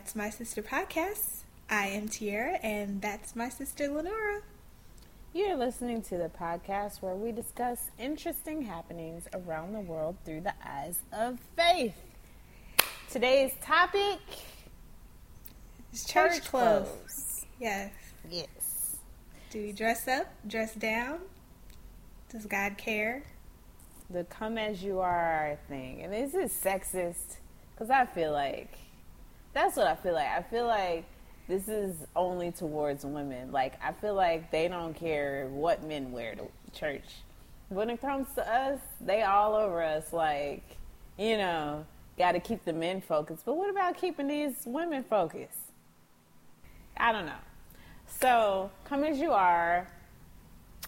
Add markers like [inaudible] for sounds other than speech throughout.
That's My Sister podcast. I am Tiara, and that's my sister Lenora. You're listening to the podcast where we discuss interesting happenings around the world through the eyes of faith. Today's topic is church, church clothes. clothes. Yes. Yes. Do we dress up, dress down? Does God care? The come as you are thing. And this is sexist because I feel like that's what I feel like. I feel like this is only towards women. Like, I feel like they don't care what men wear to church. When it comes to us, they all over us. Like, you know, got to keep the men focused. But what about keeping these women focused? I don't know. So, come as you are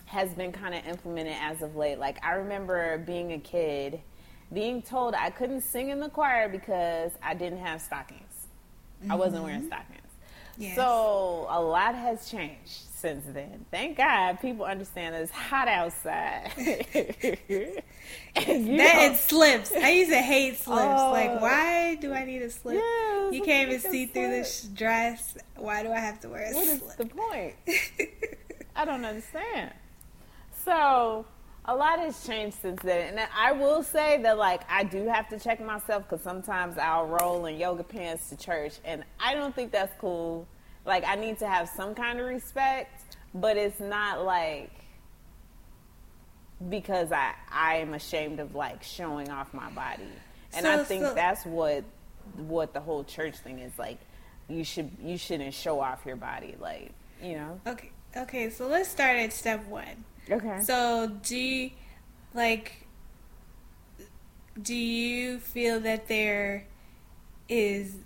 has been kind of implemented as of late. Like, I remember being a kid being told I couldn't sing in the choir because I didn't have stockings. Mm-hmm. I wasn't wearing stockings. Yes. So a lot has changed since then. Thank God people understand it's hot outside. [laughs] that it slips. I used to hate slips. Oh, like, why do I need a slip? You can't even see through this dress. Why do I have to wear a what slip? What is the point? [laughs] I don't understand. So a lot has changed since then. And I will say that, like, I do have to check myself because sometimes I'll roll in yoga pants to church, and I don't think that's cool. Like, I need to have some kind of respect, but it's not like because I I am ashamed of like showing off my body, and so, I think so, that's what what the whole church thing is like. You should you shouldn't show off your body, like you know. Okay, okay. So let's start at step one Okay. So do you, like do you feel that there is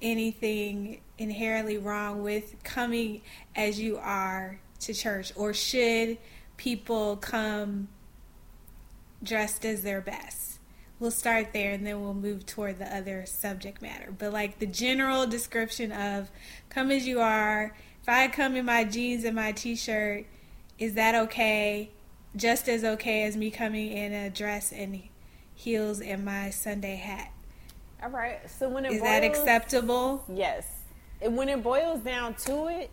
anything inherently wrong with coming as you are to church or should people come dressed as their best? We'll start there and then we'll move toward the other subject matter. But like the general description of come as you are, if I come in my jeans and my t-shirt is that okay? Just as okay as me coming in a dress and heels and my Sunday hat. All right. So when it is boils, that acceptable? Yes. And when it boils down to it,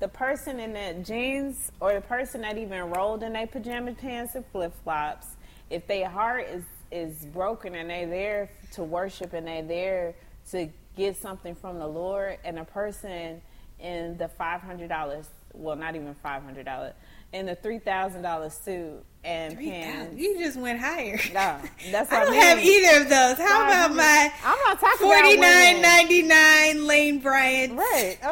the person in the jeans or the person that even rolled in their pajama pants and flip flops, if their heart is is broken and they're there to worship and they're there to get something from the Lord, and a person in the five hundred dollars well, not even five hundred dollars, in the three thousand dollars suit and 3, pants. You just went higher. No, that's [laughs] I don't I mean. have either of those. How about my? I'm not talking forty nine ninety nine Lane Bryant. Right. [laughs]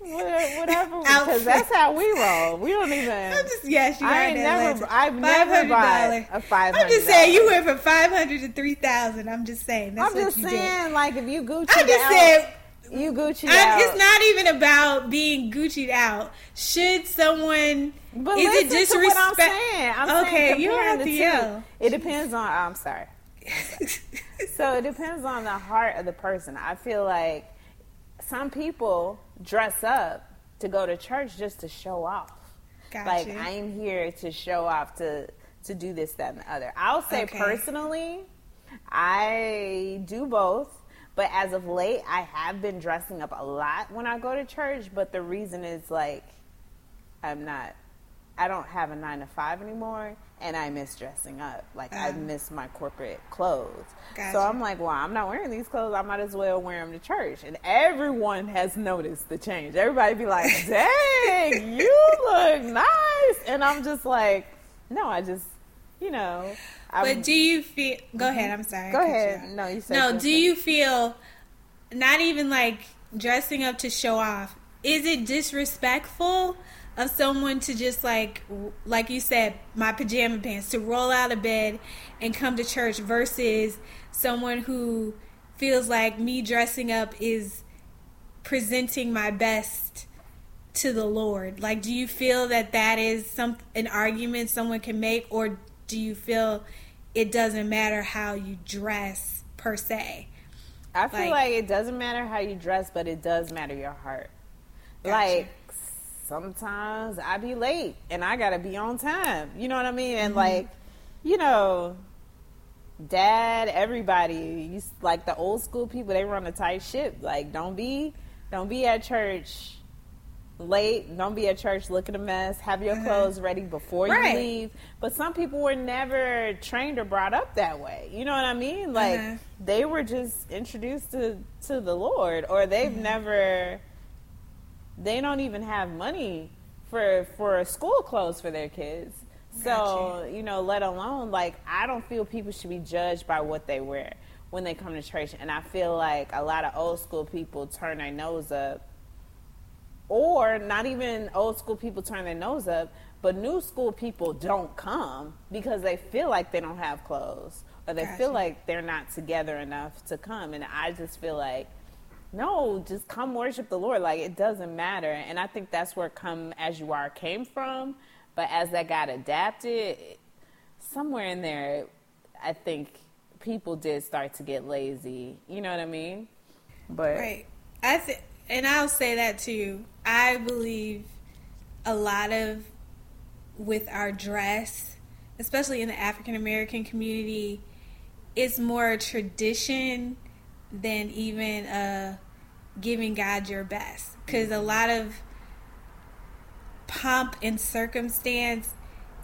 Okay. whatever, [laughs] because that's how we roll. We don't even. I'm just yes, you I ain't never. I've never bought a five hundred. I'm just saying you went from five hundred to three thousand. I'm just saying. I'm just saying, did. like if you Gucci, I just said you Gucci out. It's not even about being Gucci'd out. Should someone? But is it disrespect? I'm saying. I'm okay, saying you have to yell. It depends on. I'm sorry. I'm [laughs] sorry. so it depends on the heart of the person. I feel like some people dress up to go to church just to show off. Gotcha. Like I'm here to show off to to do this, that, and the other. I'll say okay. personally, I do both. But as of late, I have been dressing up a lot when I go to church. But the reason is like, I'm not, I don't have a nine to five anymore, and I miss dressing up. Like, I ah. miss my corporate clothes. Gotcha. So I'm like, well, I'm not wearing these clothes. I might as well wear them to church. And everyone has noticed the change. Everybody be like, [laughs] dang, you look nice. And I'm just like, no, I just, you know. I'm, but do you feel? Go mm-hmm. ahead. I'm sorry. Go ahead. No, you said. No. Do you feel? Not even like dressing up to show off. Is it disrespectful of someone to just like, like you said, my pajama pants to roll out of bed and come to church versus someone who feels like me dressing up is presenting my best to the Lord? Like, do you feel that that is some an argument someone can make, or do you feel it doesn't matter how you dress per se? I feel like, like it doesn't matter how you dress, but it does matter your heart. Gotcha. Like sometimes I be late and I gotta be on time. You know what I mean? And mm-hmm. like, you know, dad, everybody. You like the old school people. They run a tight ship. Like don't be, don't be at church late. Don't be at church looking a mess. Have your uh-huh. clothes ready before right. you leave. But some people were never trained or brought up that way. You know what I mean? Like uh-huh. they were just introduced to to the Lord, or they've uh-huh. never. They don't even have money for for school clothes for their kids. So, you. you know, let alone like I don't feel people should be judged by what they wear when they come to church. And I feel like a lot of old school people turn their nose up. Or not even old school people turn their nose up, but new school people don't come because they feel like they don't have clothes or they gotcha. feel like they're not together enough to come. And I just feel like, no, just come worship the Lord. Like it doesn't matter. And I think that's where come as you are came from. But as that got adapted, somewhere in there, I think people did start to get lazy. You know what I mean? But right, I think, and I'll say that too. I believe a lot of with our dress, especially in the African American community, it's more a tradition than even uh, giving God your best. Because a lot of pomp and circumstance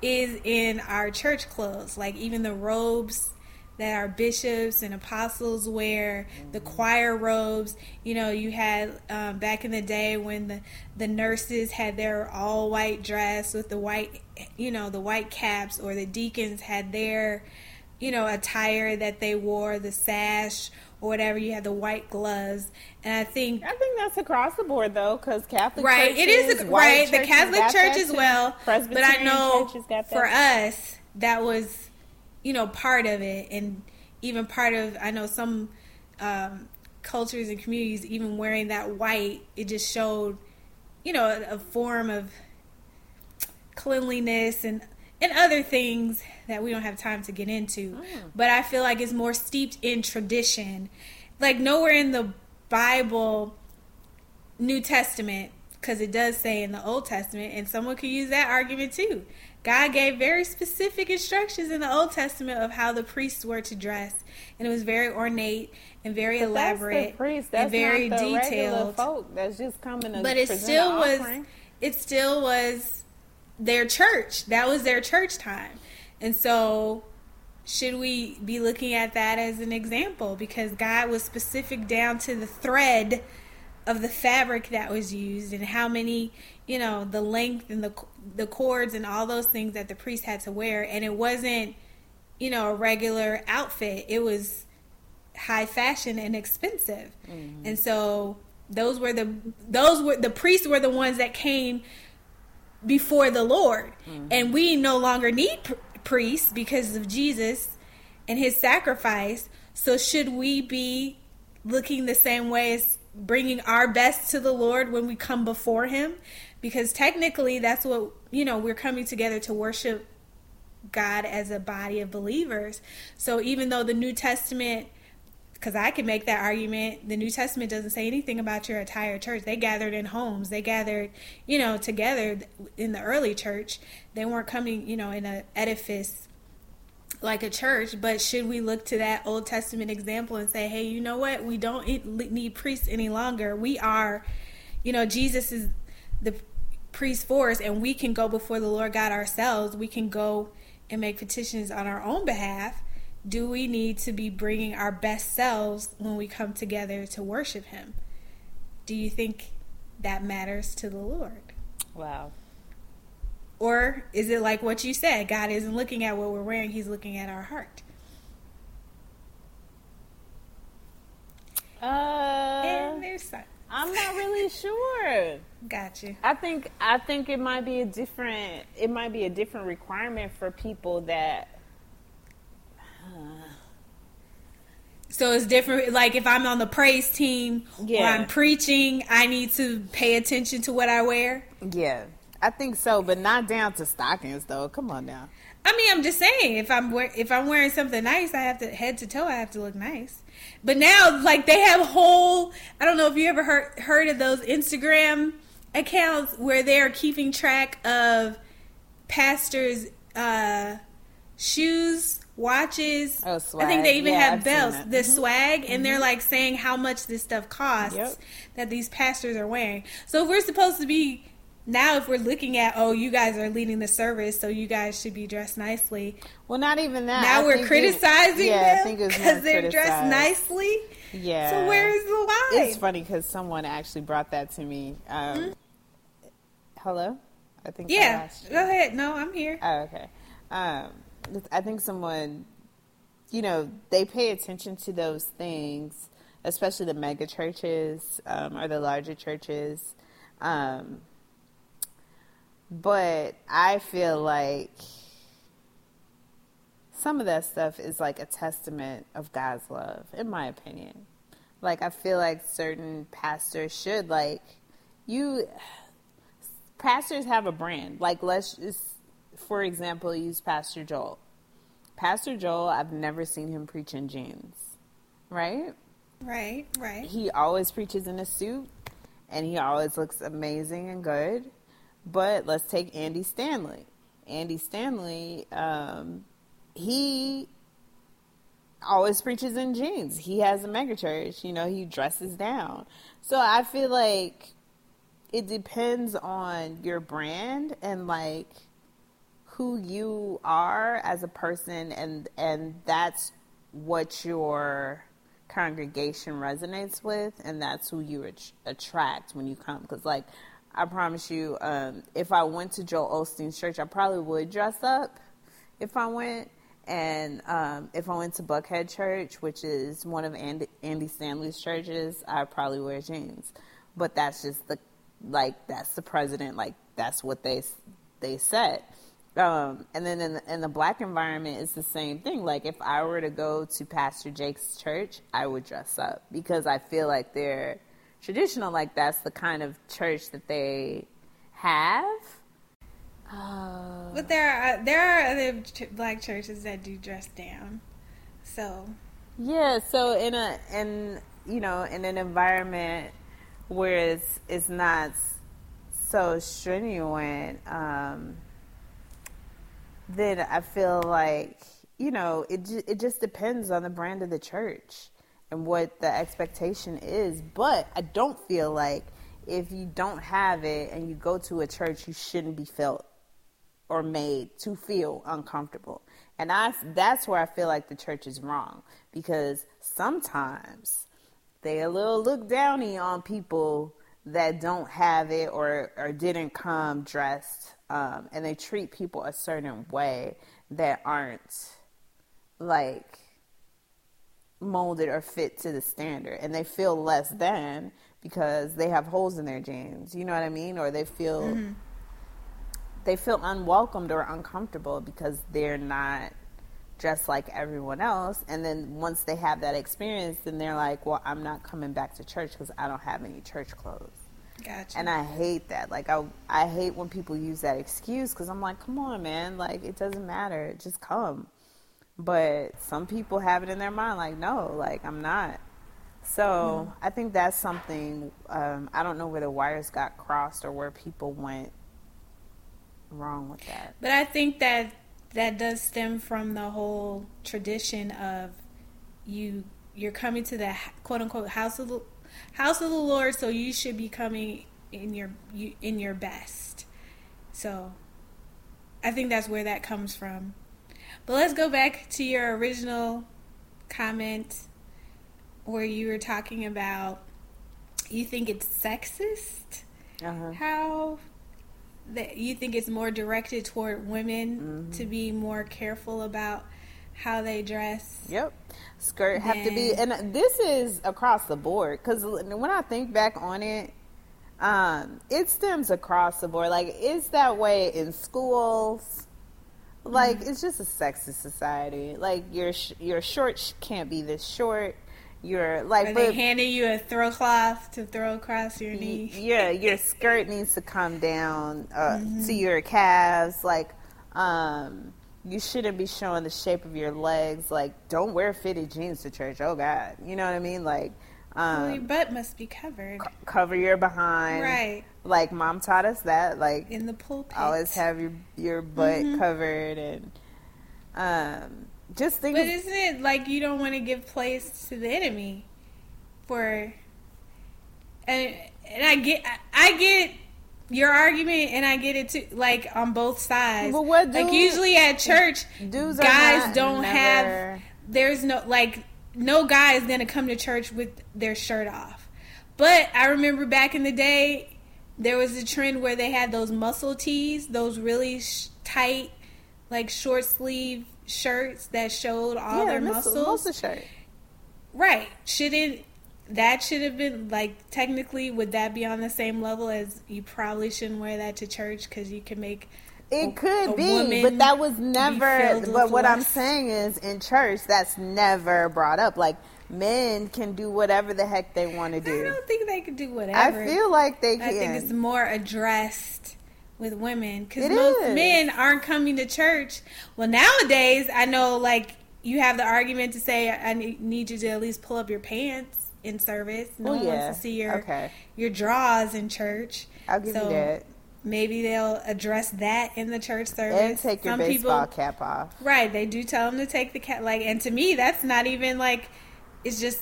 is in our church clothes, like even the robes that our bishops and apostles wear, the choir robes. You know, you had um, back in the day when the the nurses had their all white dress with the white, you know, the white caps, or the deacons had their, you know, attire that they wore, the sash or whatever. You had the white gloves, and I think I think that's across the board though, because Catholic right, churches, it is a, right. The Catholic Church as well, but I know for us that was you know part of it, and even part of I know some um, cultures and communities even wearing that white. It just showed you know a, a form of cleanliness and and other things that we don't have time to get into. Mm. But I feel like it's more steeped in tradition. Like nowhere in the Bible, New Testament, because it does say in the Old Testament, and someone could use that argument too. God gave very specific instructions in the Old Testament of how the priests were to dress, and it was very ornate and very but elaborate that's the priest. That's and very not the detailed. Folk that's just coming to but it still was. It still was their church. That was their church time. And so should we be looking at that as an example because God was specific down to the thread of the fabric that was used and how many, you know, the length and the the cords and all those things that the priest had to wear and it wasn't, you know, a regular outfit. It was high fashion and expensive. Mm-hmm. And so those were the those were the priests were the ones that came before the Lord. Mm-hmm. And we no longer need pr- priests because of Jesus and his sacrifice. So, should we be looking the same way as bringing our best to the Lord when we come before him? Because technically, that's what, you know, we're coming together to worship God as a body of believers. So, even though the New Testament because I can make that argument. The New Testament doesn't say anything about your entire church. They gathered in homes. They gathered, you know, together in the early church. They weren't coming, you know, in an edifice like a church. But should we look to that Old Testament example and say, hey, you know what? We don't need priests any longer. We are, you know, Jesus is the priest for us, and we can go before the Lord God ourselves. We can go and make petitions on our own behalf do we need to be bringing our best selves when we come together to worship Him? Do you think that matters to the Lord? Wow. Or is it like what you said? God isn't looking at what we're wearing, He's looking at our heart. Uh, and there's I'm not really [laughs] sure. Gotcha. I think I think it might be a different it might be a different requirement for people that So it's different. Like if I'm on the praise team yeah. or I'm preaching, I need to pay attention to what I wear. Yeah, I think so, but not down to stockings though. Come on now. I mean, I'm just saying, if I'm if I'm wearing something nice, I have to head to toe. I have to look nice. But now, like they have whole. I don't know if you ever heard heard of those Instagram accounts where they are keeping track of pastors' uh, shoes watches. Oh, I think they even Yeah, have I've belts, the Mhm. swag, and they're like saying how much this stuff costs Yep. that these pastors are wearing. So if we're supposed to be now, if we're looking at oh, you guys are leading the service, so you guys should be dressed nicely. Well, not even that. now I we're it- criticizing yeah, them think it was more because they're dressed nicely. Yeah. So where is the line? It's funny because someone actually brought that to me. Um, Hello. I think? Yeah, go ahead. No, I'm here. Oh, okay. Um, I think someone, you know, they pay attention to those things, especially the mega churches um, or the larger churches. Um, but I feel like some of that stuff is like a testament of God's love, in my opinion. Like, I feel like certain pastors should, like, you pastors have a brand. Like let's just for example use Pastor Joel. Pastor Joel, I've never seen him preach in jeans. Right? Right, right. He always preaches in a suit and he always looks amazing and good. But let's take Andy Stanley. Andy Stanley, um, he always preaches in jeans. He has a megachurch, you know, he dresses down. So I feel like it depends on your brand and like who you are as a person and and that's what your congregation resonates with and that's who you at- attract when you come because like i promise you um, if i went to joel osteen's church i probably would dress up if i went. And um, if i went to buckhead church which is one of andy, andy stanley's churches i probably wear jeans. But that's just the like that's the president like that's what they they said um, and then in the, in the black environment it's the same thing. Like if i were to go to pastor jakes' church i would dress up because i feel like they're traditional like that's the kind of church that they have uh, But there are there are other ch- black churches that do dress down. So Yeah, so in a in you know in an environment where it's it's not so strenuous, um, then I feel like you know it it just depends on the brand of the church and what the expectation is. But I don't feel like if you don't have it and you go to a church, you shouldn't be felt or made to feel uncomfortable. And I that's where I feel like the church is wrong because sometimes they a little look downy on people that don't have it or or didn't come dressed um, and they treat people a certain way that aren't like molded or fit to the standard and they feel less than because they have holes in their jeans you know what i mean? Or they feel mm-hmm. they feel unwelcomed or uncomfortable because they're not dressed like everyone else and then once they have that experience then they're like well i'm not coming back to church because i don't have any church clothes. Gotcha. and i hate that. Like i, I hate when people use that excuse because i'm like come on man. Like it doesn't matter. Just come but some people have it in their mind like no like i'm not so i think that's something um, i don't know where the wires got crossed or where people went wrong with that But I think that that does stem from the whole tradition of you you're coming to the quote unquote house of the house of the Lord, so you should be coming in your you, in your best. So I think that's where that comes from. But let's go back to your original comment where you were talking about you think it's sexist uh-huh. how that you think it's more directed toward women Mm-hmm. to be more careful about how they dress. Yep. Skirt have to be, and this is across the board because when I think back on it, um, it stems across the board. Like it's that way in schools. Like it's just a sexist society. Like your sh- your short sh- can't be this short. Your like, Are but they handing you a throw cloth to throw across your knee? Yeah, your skirt needs to come down uh, Mm-hmm. to your calves. Like, um, you shouldn't be showing the shape of your legs. Like, don't wear fitted jeans to church. Oh God, you know what I mean? Like, well, your um, butt must be covered. cover your behind. Right. Like, mom taught us that. Like, In the pulpit. always have your your butt Mm-hmm. covered and um just think. But of- isn't it like you don't want to give place to the enemy for and and I get I, get your argument and I get it too like on both sides. But what like usually at church dudes guys don't never- have there's no like no guy is gonna come to church with their shirt off. But I remember back in the day there was a trend where they had those muscle tees, those really sh- tight like short sleeve shirts that showed all yeah, their muscle, muscles. muscle shirt. Right. Shouldn't that should have been like technically would that be on the same level as you probably shouldn't wear that to church because you can make It a- could a be, but that was never. But what I'm saying is, in church, that's never brought up. Like men can do whatever the heck they want to do. I do. don't think they can do whatever. I feel like they can. I think it's more addressed with women because most is. men aren't coming to church. Well, nowadays I know like you have the argument to say I need you to at least pull up your pants in service. No Well, one yeah. wants to see your Okay. your drawers in church. I'll give So, you that. Maybe they'll address that in the church service. And take your Some baseball people, cap off. right? They do tell them to take the cat. Like, and to me, that's not even like. It's just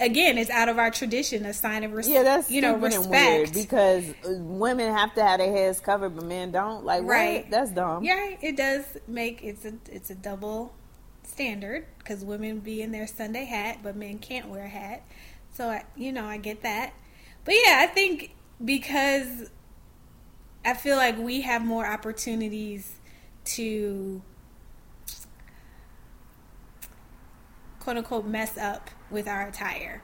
again, it's out of our tradition, a sign of respect. Yeah, that's you know respect. weird because uh, women have to have their heads covered, but men don't. Like, Right. right? That's dumb. Yeah, it does make it's a it's a double standard because women be in their Sunday hat, but men can't wear a hat. So I, you know, I get that. But yeah, I think because I feel like we have more opportunities to quote unquote mess up with our attire,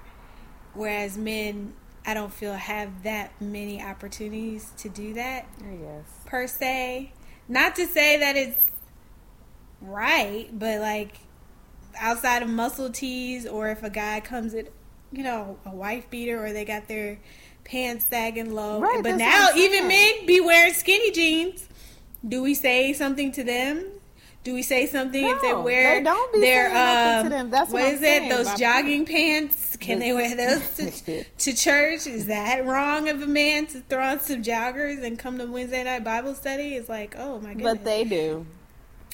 whereas men. I don't feel have that many opportunities to do that oh, I guess. per se. Not to say that it's right, but like outside of muscle tees, or if a guy comes in, you know, a wife beater, or they got their pants sagging low. Right, but now even men be wearing skinny jeans. Do we say something to them? Do we say something if they wear they don't be their um, to them. That's what what is it? Those jogging pants? Can they wear those to, [laughs] to church? Is that wrong of a man to throw on some joggers and come to Wednesday night Bible study? It's like, oh my goodness. But they do.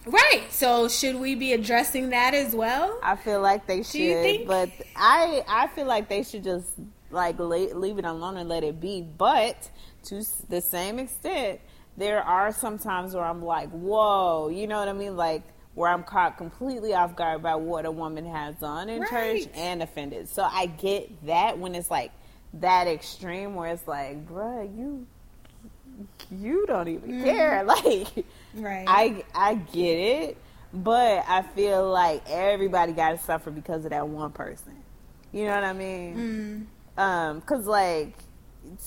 right. So should we be addressing that as well? I feel like they should, but I I feel like they should just like leave it alone and let it be. But to the same extent, there are some times where I'm like, whoa, you know what I mean? Like where I'm caught completely off guard by what a woman has on in church and offended. So I get that when it's like that extreme where it's like, bruh, you you don't even care. [laughs] Like Right. I I get it, but I feel like everybody got to suffer because of that one person. You know what I mean? Mm. Um, cause like,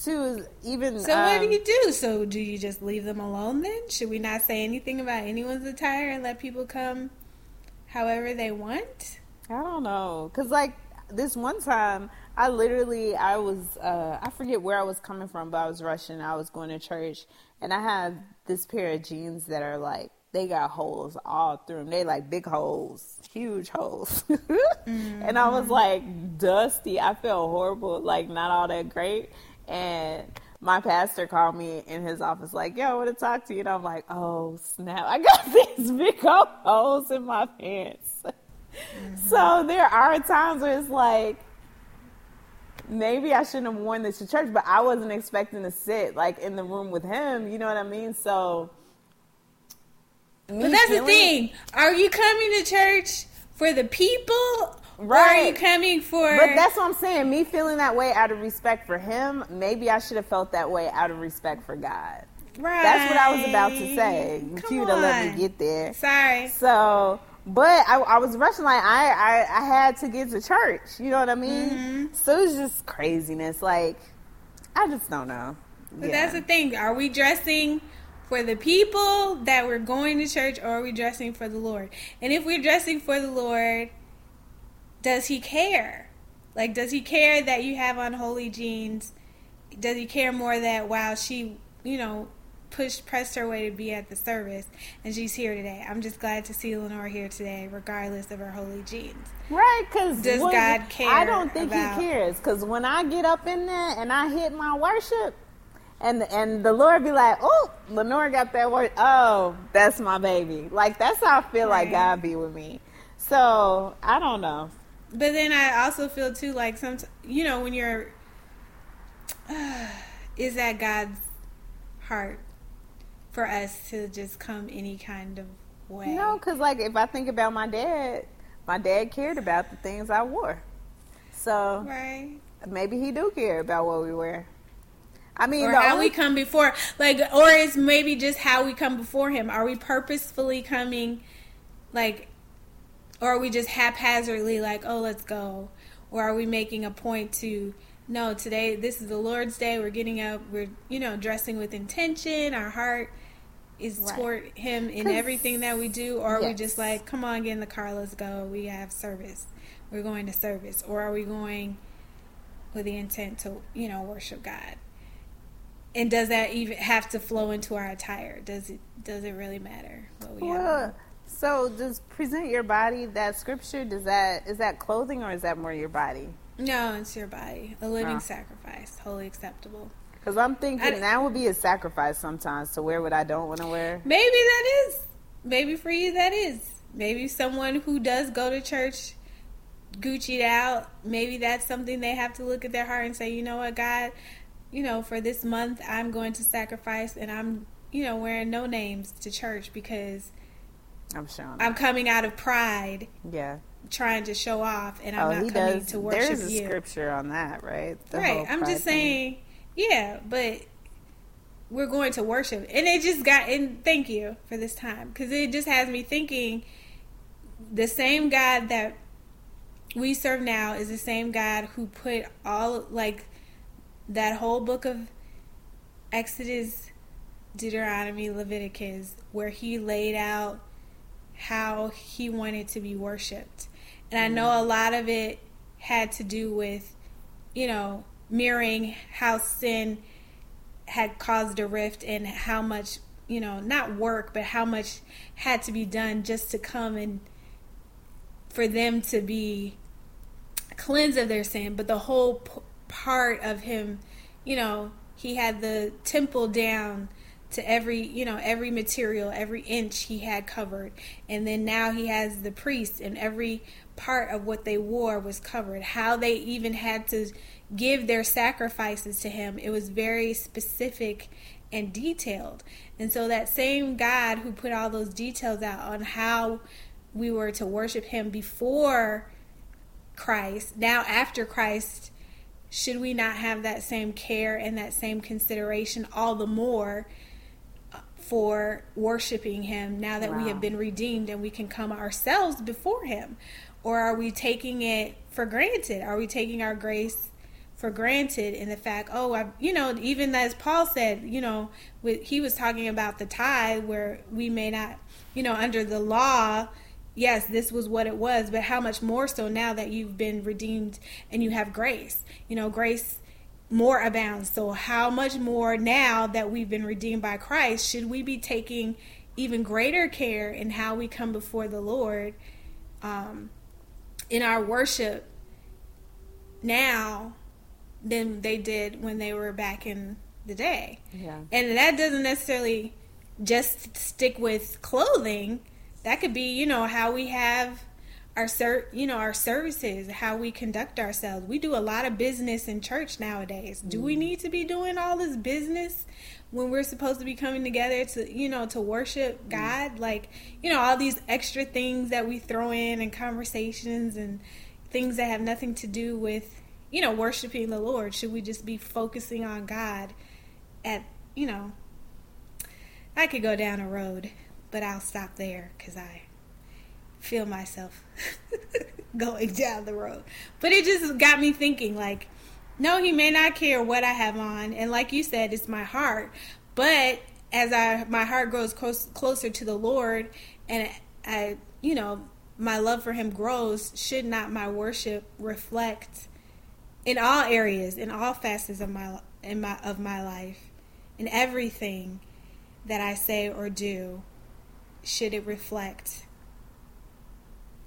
two even. So what do um, you do? So do you just leave them alone then? Should we not say anything about anyone's attire and let people come however they want? I don't know, cause like this one time, I literally I was uh, I forget where I was coming from, but I was rushing. I was going to church, and I have this pair of jeans that are like they got holes all through them. They like big holes, huge holes, [laughs] and I was mm-hmm. like dusty. I felt horrible, like not all that great, and. My pastor called me in his office, like, "Yo, I want to talk to you." And I'm like, "Oh snap! I got [laughs] these big holes in my pants." Mm-hmm. So there are times where it's like maybe I shouldn't have worn this to church, but I wasn't expecting to sit like in the room with him. You know what I mean? So, me But that's the thing. Are you coming to church for the people? Or are Right. you coming for But that's what I'm saying. Me feeling that way out of respect for him, maybe I should have felt that way out of respect for God. right. That's what I was about to say. Come you would have let me get there. Sorry. So, but I, I was rushing like I, I I had to get to church. You know what I mean? Mm-hmm. So it's just craziness. Like I just don't know. But Yeah. that's the thing. Are we dressing for the people that we're going to church or are we dressing for the Lord? And if we're dressing for the Lord, does he care? Like does he care that you have on holey jeans? Does he care more that wow, she, you know, pushed pressed her way to be at the service and she's here today. I'm just glad to see Lenore here today regardless of her holey jeans. Right, because Does God care I don't think about- he cares. Because when I get up in there and I hit my worship, and and the Lord be like, "Oh, Lenore got that word. Oh, that's my baby." Like that's how I feel right. like God be with me. So I don't know. But then I also feel too like some, you know, when you're, uh, [sighs] is that God's heart for us to just come any kind of way? No, because like if I think about my dad, my dad cared about the things I wore. So right. maybe he do care about what we wear. I mean, or how only... we come before, like, or it's maybe just how we come before Him. Are we purposefully coming, like, or are we just haphazardly, like, oh, let's go, or are we making a point to, no, today this is the Lord's day. We're getting up. We're you know dressing with intention. Our heart is right. toward Him in everything that we do, or are yes. we just like, come on, get in the car, let's go. We have service. We're going to service, or are we going with the intent to you know worship God? And does that even have to flow into our attire? Does it does it really matter what we well, have? So does present your body that scripture? Does that is that clothing or is that more your body? No, it's your body, a living oh. sacrifice, holy acceptable. Because I'm thinking I, that would be a sacrifice sometimes to wear what I don't want to wear. Maybe that is. Maybe for you that is. Maybe someone who does go to church Gucci'd out, maybe that's something they have to look at their heart and say, you know what, God, you know, for this month, I'm going to sacrifice and I'm, you know, wearing no names to church because I'm showing. I'm coming out of pride. Yeah. Trying to show off, and I'm oh, not coming does. to worship There's a you. scripture on that, right? The right. I'm just saying, yeah, but we're going to worship, and it just got. And thank you for this time because it just has me thinking. The same God that we serve now is the same God who put all like that whole book of Exodus, Deuteronomy, Leviticus, where he laid out how he wanted to be worshiped. And I know a mm-hmm. lot of it had to do with, you know, mirroring how sin had caused a rift and how much, you know, not work, but how much had to be done just to come and for them to be cleansed of their sin. But the whole part of him, you know, he had the temple down to every, you know, every material, every inch he had covered. And then now he has the priests and every part of what they wore was covered. How they even had to give their sacrifices to him. It was very specific and detailed. And so that same God who put all those details out on how we were to worship him before Christ, now after Christ should we not have that same care and that same consideration all the more for worshiping him now that wow. we have been redeemed and we can come ourselves before him or are we taking it for granted are we taking our grace for granted in the fact oh I, you know even as paul said you know with, he was talking about the tithe where we may not you know under the law yes, this was what it was, but how much more so now that you've been redeemed and you have grace? You know, grace more abounds. So, how much more now that we've been redeemed by Christ should we be taking even greater care in how we come before the Lord um, in our worship now than they did when they were back in the day? Yeah. And that doesn't necessarily just stick with clothing that could be you know how we have our ser- you know our services how we conduct ourselves. We do a lot of business in church nowadays. Do we mm. need to be doing all this business when we're supposed to be coming together to you know to worship mm. god? Like you know all these extra things that we throw in and conversations and things that have nothing to do with you know worshiping the lord. Should we just be focusing on god at you know i could go down a road but I'll stop there because I feel myself [laughs] going down the road. But it just got me thinking like, no, he may not care what I have on. And like you said, it's my heart. But as I my heart grows close, closer to the Lord and I, you know, my love for him grows, should not my worship reflect in all areas, in all facets of my in my of my life, in everything that I say or do should it reflect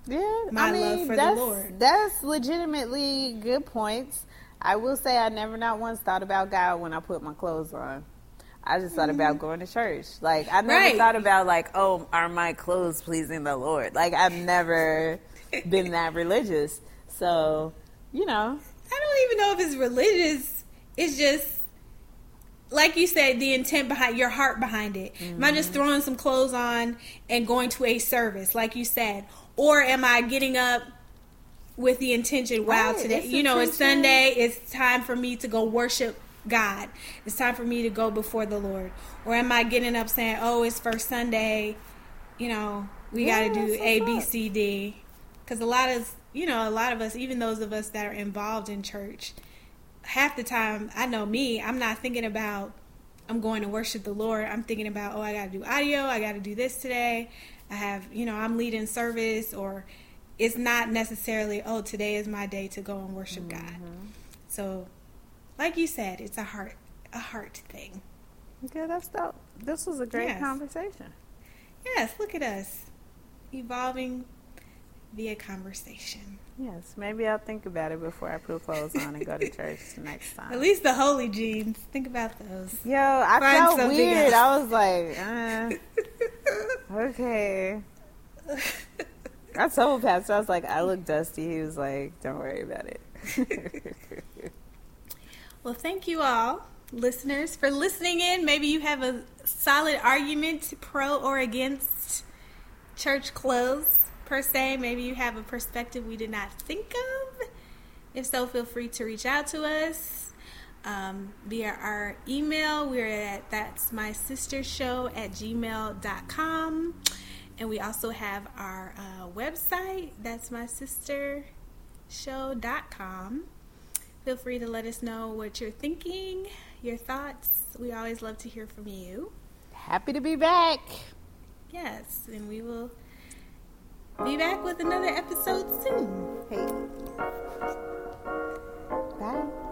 yeah, my I mean, love for the Lord? That's legitimately good points. I will say I never not once thought about God when I put my clothes on. I just thought about mm-hmm. going to church. Like I never Right. thought about like, oh, are my clothes pleasing the Lord? Like I've never [laughs] been that religious. So, you know, I don't even know if it's religious. It's just like you said, the intent behind your heart behind it. Am I mm-hmm. just throwing some clothes on and going to a service, like you said, or am I getting up with the intention? Wow, Right, today, you know, it's. Sunday. It's time for me to go worship God. It's time for me to go before the Lord. Or am I getting up saying, "Oh, it's first Sunday. You know, we Yeah, got to do that's A, B. C, D." Because a lot of you know, a lot of us, even those of us that are involved in church, half the time, I know me, I'm not thinking about I'm going to worship the Lord. I'm thinking about, oh, I got to do audio. I got to do this today. I have, you know, I'm leading service, or it's not necessarily, oh, today is my day to go and worship mm-hmm. God. So, like you said, it's a heart, a heart thing. yeah, that's dope. This was a great Yes. conversation. Yes, look at us evolving via conversation. Yes, maybe I'll think about it before I put clothes on and go to [laughs] church next time. At least the holey jeans. Think about those. Yo, I Find felt weird. else. I was like, uh, [laughs] okay. I told Pastor, I was like, I look dusty. He was like, don't worry about it. [laughs] Well, thank you all, listeners, for listening in. Maybe you have a solid argument, pro or against church clothes, per se. Maybe you have a perspective we did not think of. If so, feel free to reach out to us um, via our email. We're at that's my sister show at gmail.com. And we also have our uh, website, that's my sister show.com. Feel free to let us know what you're thinking, your thoughts. We always love to hear from you. Happy to be back. Yes, and we will be back with another episode soon. Hey. Bye.